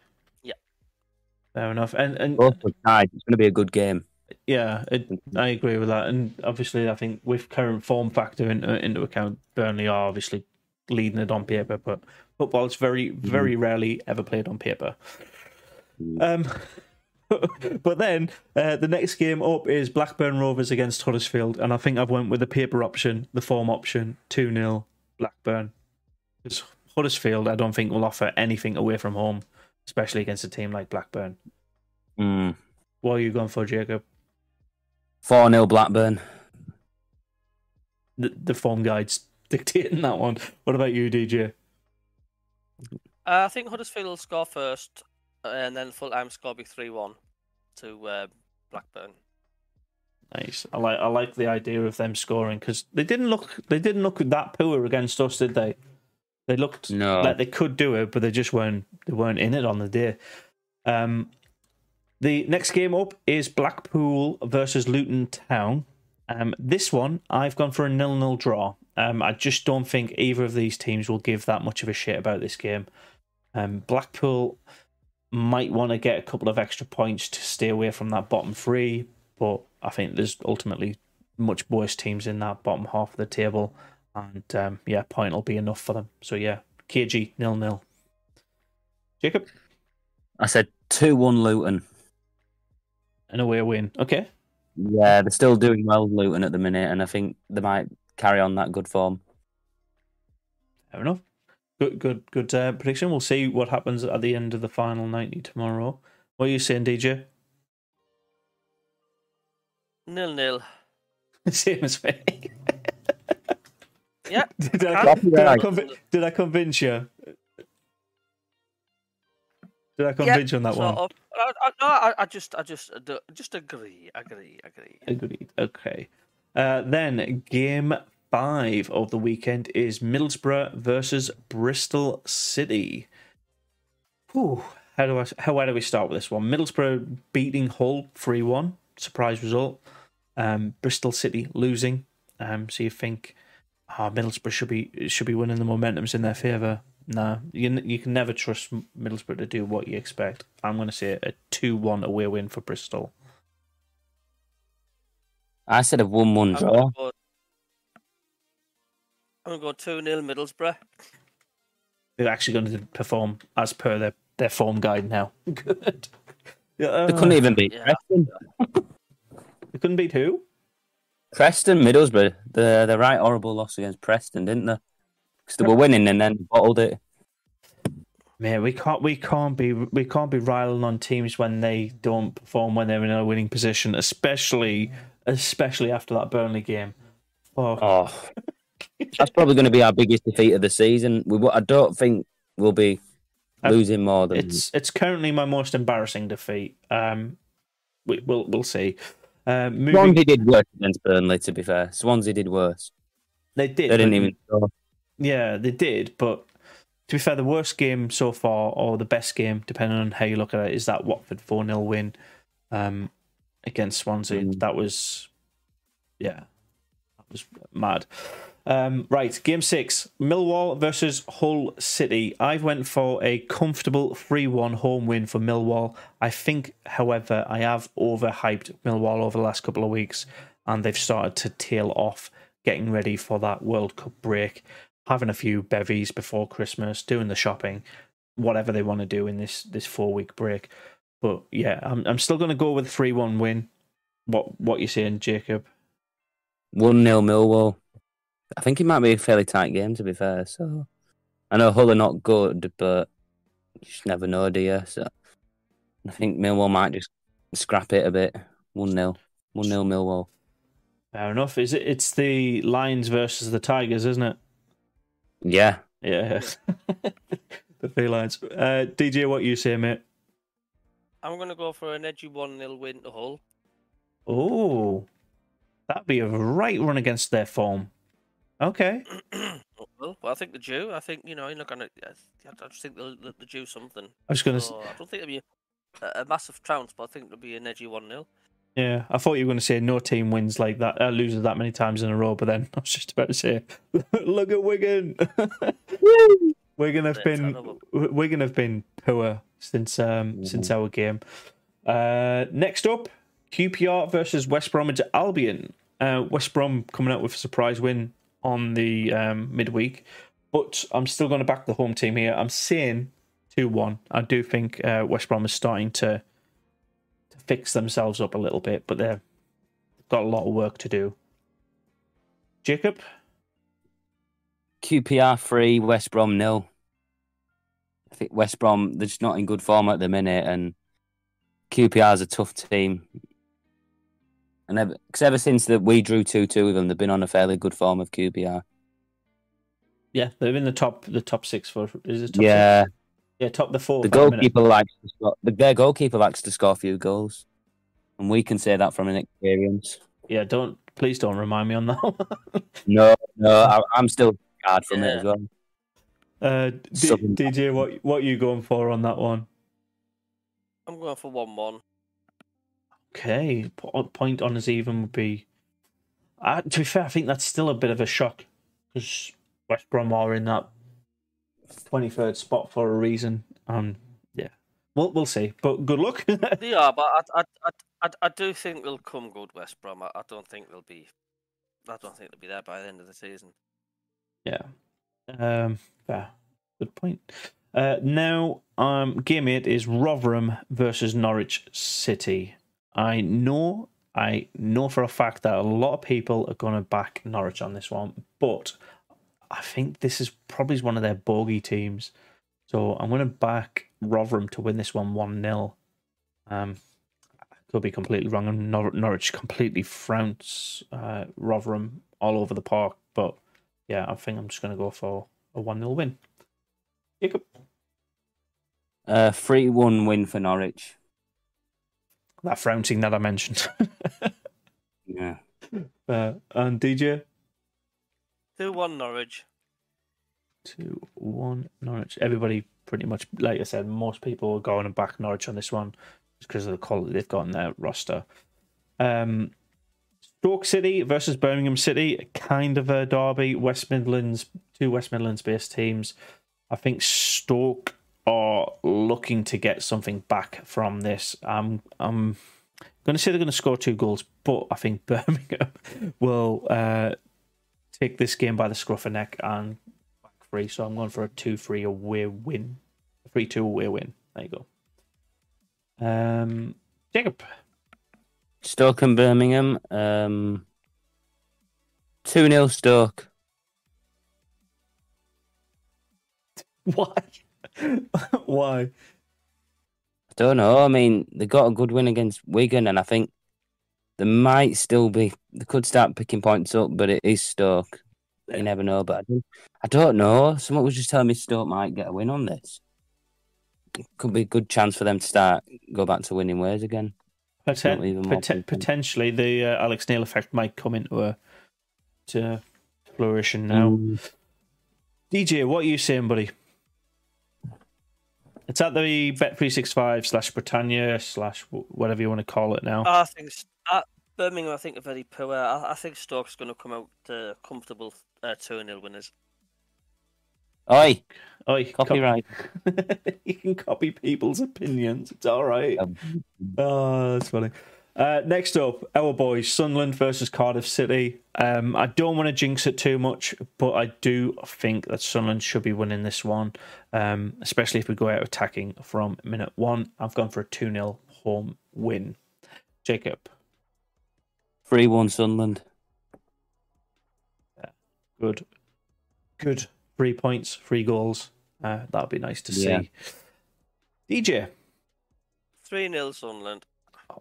Fair enough. And and Both tied. It's going to be a good game. yeah, it, I agree with that. And obviously, I think with current form factor into into account, Burnley are obviously leading it on paper, but football is very very rarely ever played on paper. Um. But then uh, the next game up is Blackburn Rovers against Huddersfield, and I think I've went with the paper option, the form option, two 0 Blackburn. Because Huddersfield, I don't think will offer anything away from home, especially against a team like Blackburn. Mm. What are you going for, Jacob? Four 0 Blackburn. The, the form guide's dictating that one. What about you, DJ? Uh, I think Huddersfield will score first, and then Fulham score be three one to uh, Blackburn. Nice. I like I like the idea of them scoring because they didn't look they didn't look that poor against us, did they? They looked No. like they could do it, but they just weren't they weren't in it on the day. Um, the next game up is Blackpool versus Luton Town. Um, this one I've gone for a nil-nil draw. Um, I just don't think either of these teams will give that much of a shit about this game. Um, Blackpool might want to get a couple of extra points to stay away from that bottom three, but I think there's ultimately much worse teams in that bottom half of the table, and um, yeah, point will be enough for them. So yeah, KG nil nil. Jacob, I said two one Luton. an away win. Okay, Yeah, they're still doing well Luton at the minute, and I think they might carry on that good form. fair enough. Good, good, good uh, prediction. We'll see what happens at the end of the final ninety tomorrow. What are you saying, DJ? Nil nil. Same as me. Yeah. did, I, did, I Right. convi- did I convince you? Did I convince you on that one? of. I, I, no, I, I just, I just, uh, just agree, agree, agree. Agreed. Okay. Uh, then game five of the weekend is Middlesbrough versus Bristol City. Whew. How do I how where do we start with this one? Middlesbrough beating Hull three one, surprise result. Um, Bristol City losing. Um, so you think, ah, Middlesbrough should be should be winning. The momentum's in their favour. No, you you can never trust Middlesbrough to do what you expect. I'm going to say a two one away win for Bristol. I said a one one I'm draw. I'm going to go 2 0 Middlesbrough. They're actually going to perform as per their, their form guide now. Good. Yeah, They couldn't even beat Yeah. They couldn't beat who? Preston, Middlesbrough. The the right horrible loss against Preston, didn't they? Because they were winning and then bottled it. Man, we can't we can't be we can't be riling on teams when they don't perform when they're in a winning position, especially especially after that Burnley game. Oh, Oh, that's probably going to be our biggest defeat of the season. We, I don't think we'll be Uh, losing more than it's it's currently my most embarrassing defeat. Um, we, we'll we'll see. Uh, moving, Swansea did worse against Burnley. To be fair, Swansea did worse. they did. They didn't even. score. Yeah, they did. But to be fair, the worst game so far, or the best game, depending on how you look at it, is that Watford 4 0 win um, against Swansea. Mm. That was, yeah, that was mad. Um, right, game six Millwall versus Hull City. I've went for a comfortable 3 1 home win for Millwall. I think, however, I have overhyped Millwall over the last couple of weeks and they've started to tail off, getting ready for that World Cup break, having a few bevies before Christmas, doing the shopping, whatever they want to do in this, this four week break. But yeah, I'm, I'm still going to go with 3 1 win. What, what you saying, Jacob? One 0 Millwall. I think it might be a fairly tight game. To be fair, so I know Hull are not good, but you just never know, do you? So I think Millwall might just scrap it a bit. One 0 one 0 Millwall. Fair enough. Is it? It's the Lions versus the Tigers, isn't it? Yeah, Yeah, the felines. Uh, DJ, what you say, mate? I'm going to go for an edgy 1 0 win to Hull. Oh, that'd be a right run against their form. Okay, well, I think the Jew. I think you know you're not going to. I just think they'll, they'll do something. I was gonna. So, I don't think it'll be a, a massive trounce, but I think it'll be an edgy 1 0. Yeah, I thought you were going to say no team wins like that, uh, loses that many times in a row, but then I was just about to say, look at Wigan. Wigan have been. Wigan have been poor since um since our game. Uh, next up, QPR versus West Bromwich Albion. Uh, West Brom coming out with a surprise win on the um, midweek, but I'm still going to back the home team here. I'm saying two one. I do think uh, West Brom is starting to to fix themselves up a little bit, but they've got a lot of work to do. Jacob, QPR three, West Brom nil. I think West Brom they're just not in good form at the minute, and QPR is a tough team. And ever, cause ever since that we drew two two with them, they've been on a fairly good form of QPR. yeah, they're in the top the top six for is it top six? Yeah, yeah top the four. the at minute. goalkeeper likes to score, the, their goalkeeper likes to score a few goals, and we can say that from an experience. Yeah, don't please don't remind me on that. No, no, I, I'm still scarred from it as well. Uh, D- DJ, what what are you going for on that one? I'm going for 1 1. Okay, po- point on as even would be. Uh, to be fair, I think that's still a bit of a shock because West Brom are in that twenty third spot for a reason. Um, yeah, we'll we'll see. But good luck. They are, but I, I, I, I, I do think they'll come good, West Brom. I, I don't think they'll be. I don't think they'll be there by the end of the season. Yeah. Um. Yeah. Good point. Uh. Now, um, game eight is Rotherham versus Norwich City. I know, I know for a fact that a lot of people are going to back Norwich on this one, but I think this is probably one of their bogey teams. So I'm going to back Rotherham to win this one one 0 Um, I could be completely wrong, and Nor- Norwich completely flounce uh, Rotherham all over the park, but yeah, I think I'm just going to go for a 1 0 win. Jacob. Uh, three one win for Norwich. That frouncing that I mentioned. Yeah. uh, and DJ? 2 1 Norwich. 2 1 Norwich. Everybody, pretty much, like I said, most people are going and back Norwich on this one just because of the quality they've got in their roster. Um, Stoke City versus Birmingham City, kind of a derby. West Midlands, two West Midlands based teams. I think Stoke are looking to get something back from this. I'm I'm going to say they're going to score two goals, but I think Birmingham will uh, take this game by the scruff of neck and back free. So I'm going for a 2 3 away win. 3 2 away win. There you go. Um, Jacob. Stoke and Birmingham. Um, 2 0 Stoke. Why? Why? I don't know. I mean, they got a good win against Wigan, and I think they might still be. They could start picking points up, but it is Stoke. You never know. But I don't, I don't know. Someone was just telling me Stoke might get a win on this. It could be a good chance for them to start go back to winning ways again. Poten- Not even poten- potentially, the uh, Alex Neil effect might come into a to flourishing now. Mm. DJ, what are you saying, buddy? It's at the Bet three six five slash Britannia slash whatever you want to call it now. I think s- uh, Birmingham. I think are very poor. I, I think Stoke's going to come out uh, comfortable uh, two 0 winners. Oi, you can copyright. copy- you can copy people's opinions. It's all right. Um, Oh, that's funny. Uh, next up, our boys, Sunderland versus Cardiff City. Um, I don't want to jinx it too much, but I do think that Sunderland should be winning this one, um, especially if we go out attacking from minute one. I've gone for a 2 0 home win. Jacob. 3 1 Sunderland. Good. Good. Three points, three goals. Uh, that'd be nice to see. Yeah. DJ. Three 0 Sunderland.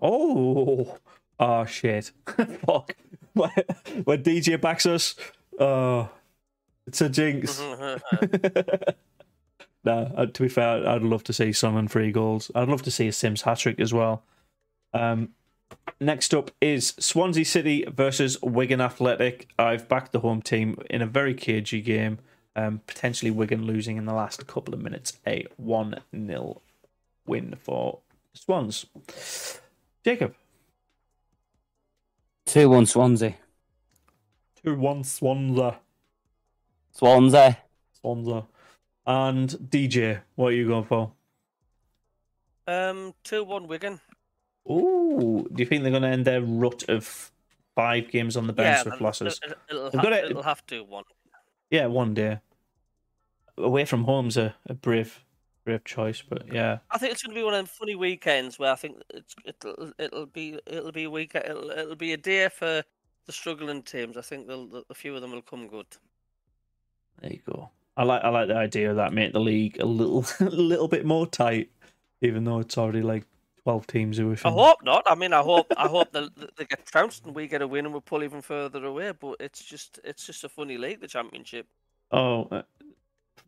Oh, oh shit! Fuck. When DJ backs us, oh, it's a jinx. nah, uh, to be fair, I'd love to see Sunderland three goals. I'd love to see a Simms hat trick as well. Um, next up is Swansea City versus Wigan Athletic. I've backed the home team in a very cagey game. Um, potentially Wigan losing in the last couple of minutes. A one 0 win for Swans. Jacob. 2 1 Swansea. 2 1 Swansea. Swansea. Swansea. And DJ, what are you going for? Um, two one Wigan. Ooh, do you think they're going to end their rut of five games on the bench yeah, with losses? It'll, it'll, They've got it- it'll have to one. Yeah, one day. Away from home's a, a brave, brave choice, but yeah. I think it's going to be one of them funny weekends where I think it's it'll it'll be it'll be a week it'll, it'll be a day for the struggling teams. I think they'll, a few of them will come good. There you go. I like I like the idea of that make the league a little a little bit more tight, even though it's already like twelve teams who are. I hope not. I mean, I hope I hope they they get trounced and we get a win and we pull even further away. But it's just it's just a funny league, the championship. Oh, uh,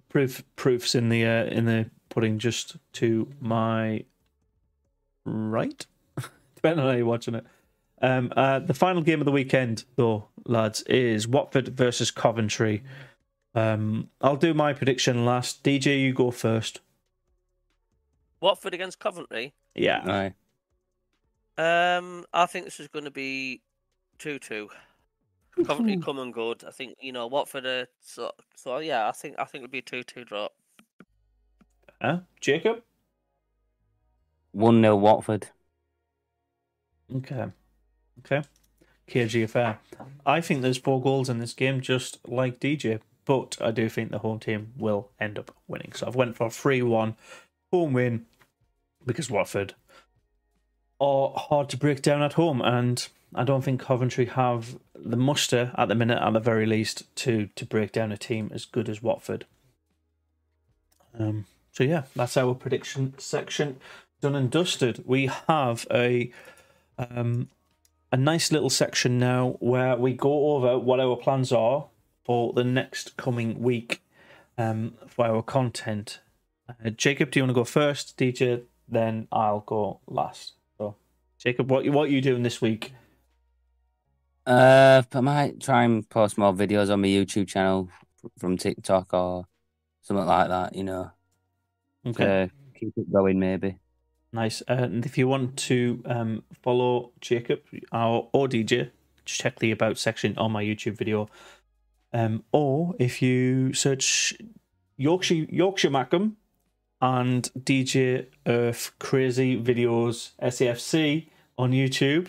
proof proofs in the uh, in the pudding just to my right, depending on how you're watching it. Um, uh, the final game of the weekend, though, lads, is Watford versus Coventry. Um, I'll do my prediction last. DJ, you go first. Watford against Coventry. Yeah, Aye. Um, I think this is going to be two-two. Coventry come and good. I think you know Watford. Are, so so yeah, I think I think it'll be a two-two draw. Huh? Jacob. 1 0 Watford. Okay, okay. KG affair. I think there's four goals in this game, just like DJ. But I do think the home team will end up winning. So I've went for a three-one home win because Watford are hard to break down at home, and I don't think Coventry have the muster at the minute, at the very least, to to break down a team as good as Watford. Um. So yeah, that's our prediction section done and dusted. We have a um a nice little section now where we go over what our plans are for the next coming week um, for our content. Uh, Jacob, do you want to go first? DJ, then I'll go last. So, Jacob, what what are you doing this week? Uh, I might try and post more videos on my YouTube channel from TikTok or something like that, you know, Okay, to keep it going maybe. nice. Uh, and if you want to um, follow Jacob or, or DJ, just check the about section on my YouTube video. Um, or if you search Yorkshire Yorkshire Mackem and DJ Earth Crazy Videos SAFC on YouTube,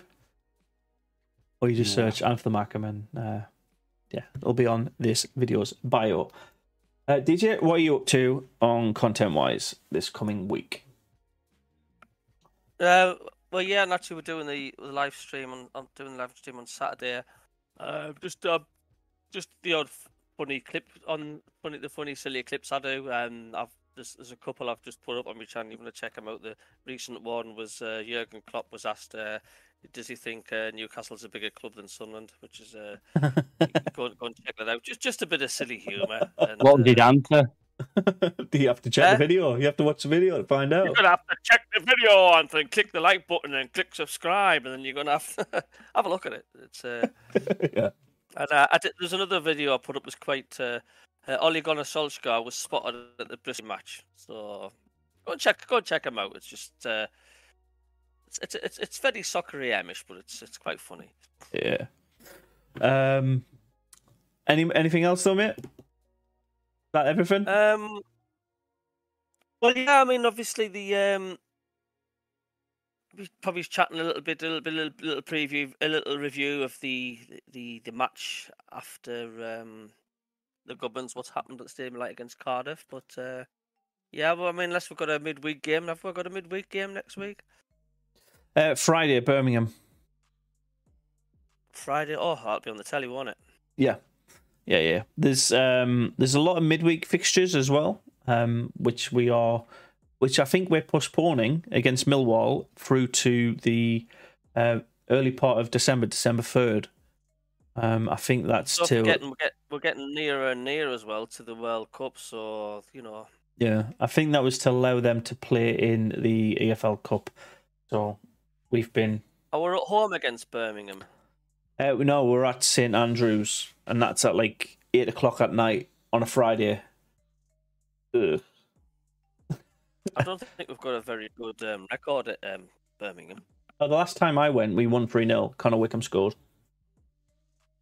or you just Yeah. search Anth the Mackem and uh, yeah, it'll be on this video's bio. Uh, DJ, what are you up to on content wise this coming week? Uh, well, yeah, and actually, we're doing the, the live stream on, on doing the live stream on Saturday. Uh, just uh, just the odd funny clip on funny the funny silly clips I do. Um, I've there's, there's a couple I've just put up on my channel. You want to check them out. The recent one was uh, Jurgen Klopp was asked, uh, "Does he think uh, Newcastle's a bigger club than Sunderland?" Which is uh, go, go and check that out. Just just a bit of silly humour. And, What did uh, answer? Do you have to check Eh? the video? You have to watch the video to find out. You're gonna have to check the video and then click the like button and click subscribe, and then you're gonna have to have a look at it. It's uh, yeah. And uh, I did, there's another video I put up was quite. Uh, uh, Ole Gunnar Solskjaer was spotted at the Bristol match, so go and check go and check him out. It's just uh, it's, it's it's very soccery amish, but it's it's quite funny. Yeah. Um. Any anything else though, mate? That everything? Um, well, yeah, I mean, obviously the um, we probably chatting a little bit, a little bit, a little, little preview, a little review of the the the match after um the Gubbins, what's happened at the Stadium Light against Cardiff. But uh, yeah, well, I mean, unless we've got a midweek game, have we got a midweek game next week? Uh, Friday, Birmingham. Friday. Oh, that'll be on the telly, won't it? Yeah, yeah, yeah. There's um there's a lot of midweek fixtures as well, um, which we are, which I think we're postponing against Millwall through to the uh, early part of December, December third. Um, I think that's So till we're getting we're, get, we're getting nearer and nearer as well to the World Cup. So you know, yeah. I think that was to allow them to play in the EFL Cup. So we've been oh, we're at home against Birmingham. Uh, no, we're at St Andrews, and that's at like eight o'clock at night on a Friday. Ugh. I don't think we've got a very good um, record at um, Birmingham. Uh, the last time I went, we won 3 0. Connor Wickham scored.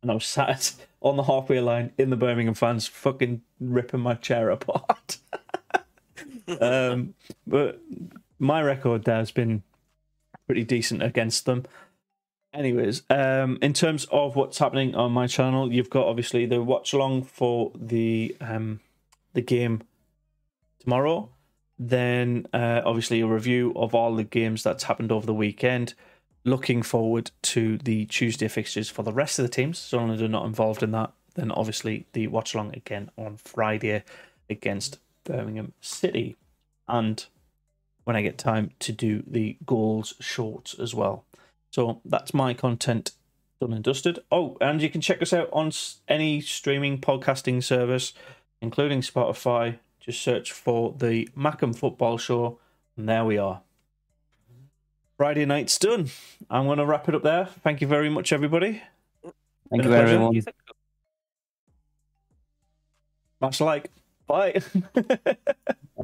And I was sat on the halfway line in the Birmingham fans, fucking ripping my chair apart. um, but my record there has been pretty decent against them. Anyways, um, in terms of what's happening on my channel, you've got obviously the watch along for the um, the game tomorrow. Then uh, obviously a review of all the games that's happened over the weekend. Looking forward to the Tuesday fixtures for the rest of the teams. So long as they're not involved in that, then obviously the watch along again on Friday against Birmingham City, and when I get time to do the goals shorts as well. So that's my content done and dusted. Oh, and you can check us out on any streaming podcasting service, including Spotify. Just search for the Mackem Football Show, and there we are. Friday night's done. I'm going to wrap it up there. Thank you very much, everybody. Thank you, a pleasure. everyone. You think- like. Bye.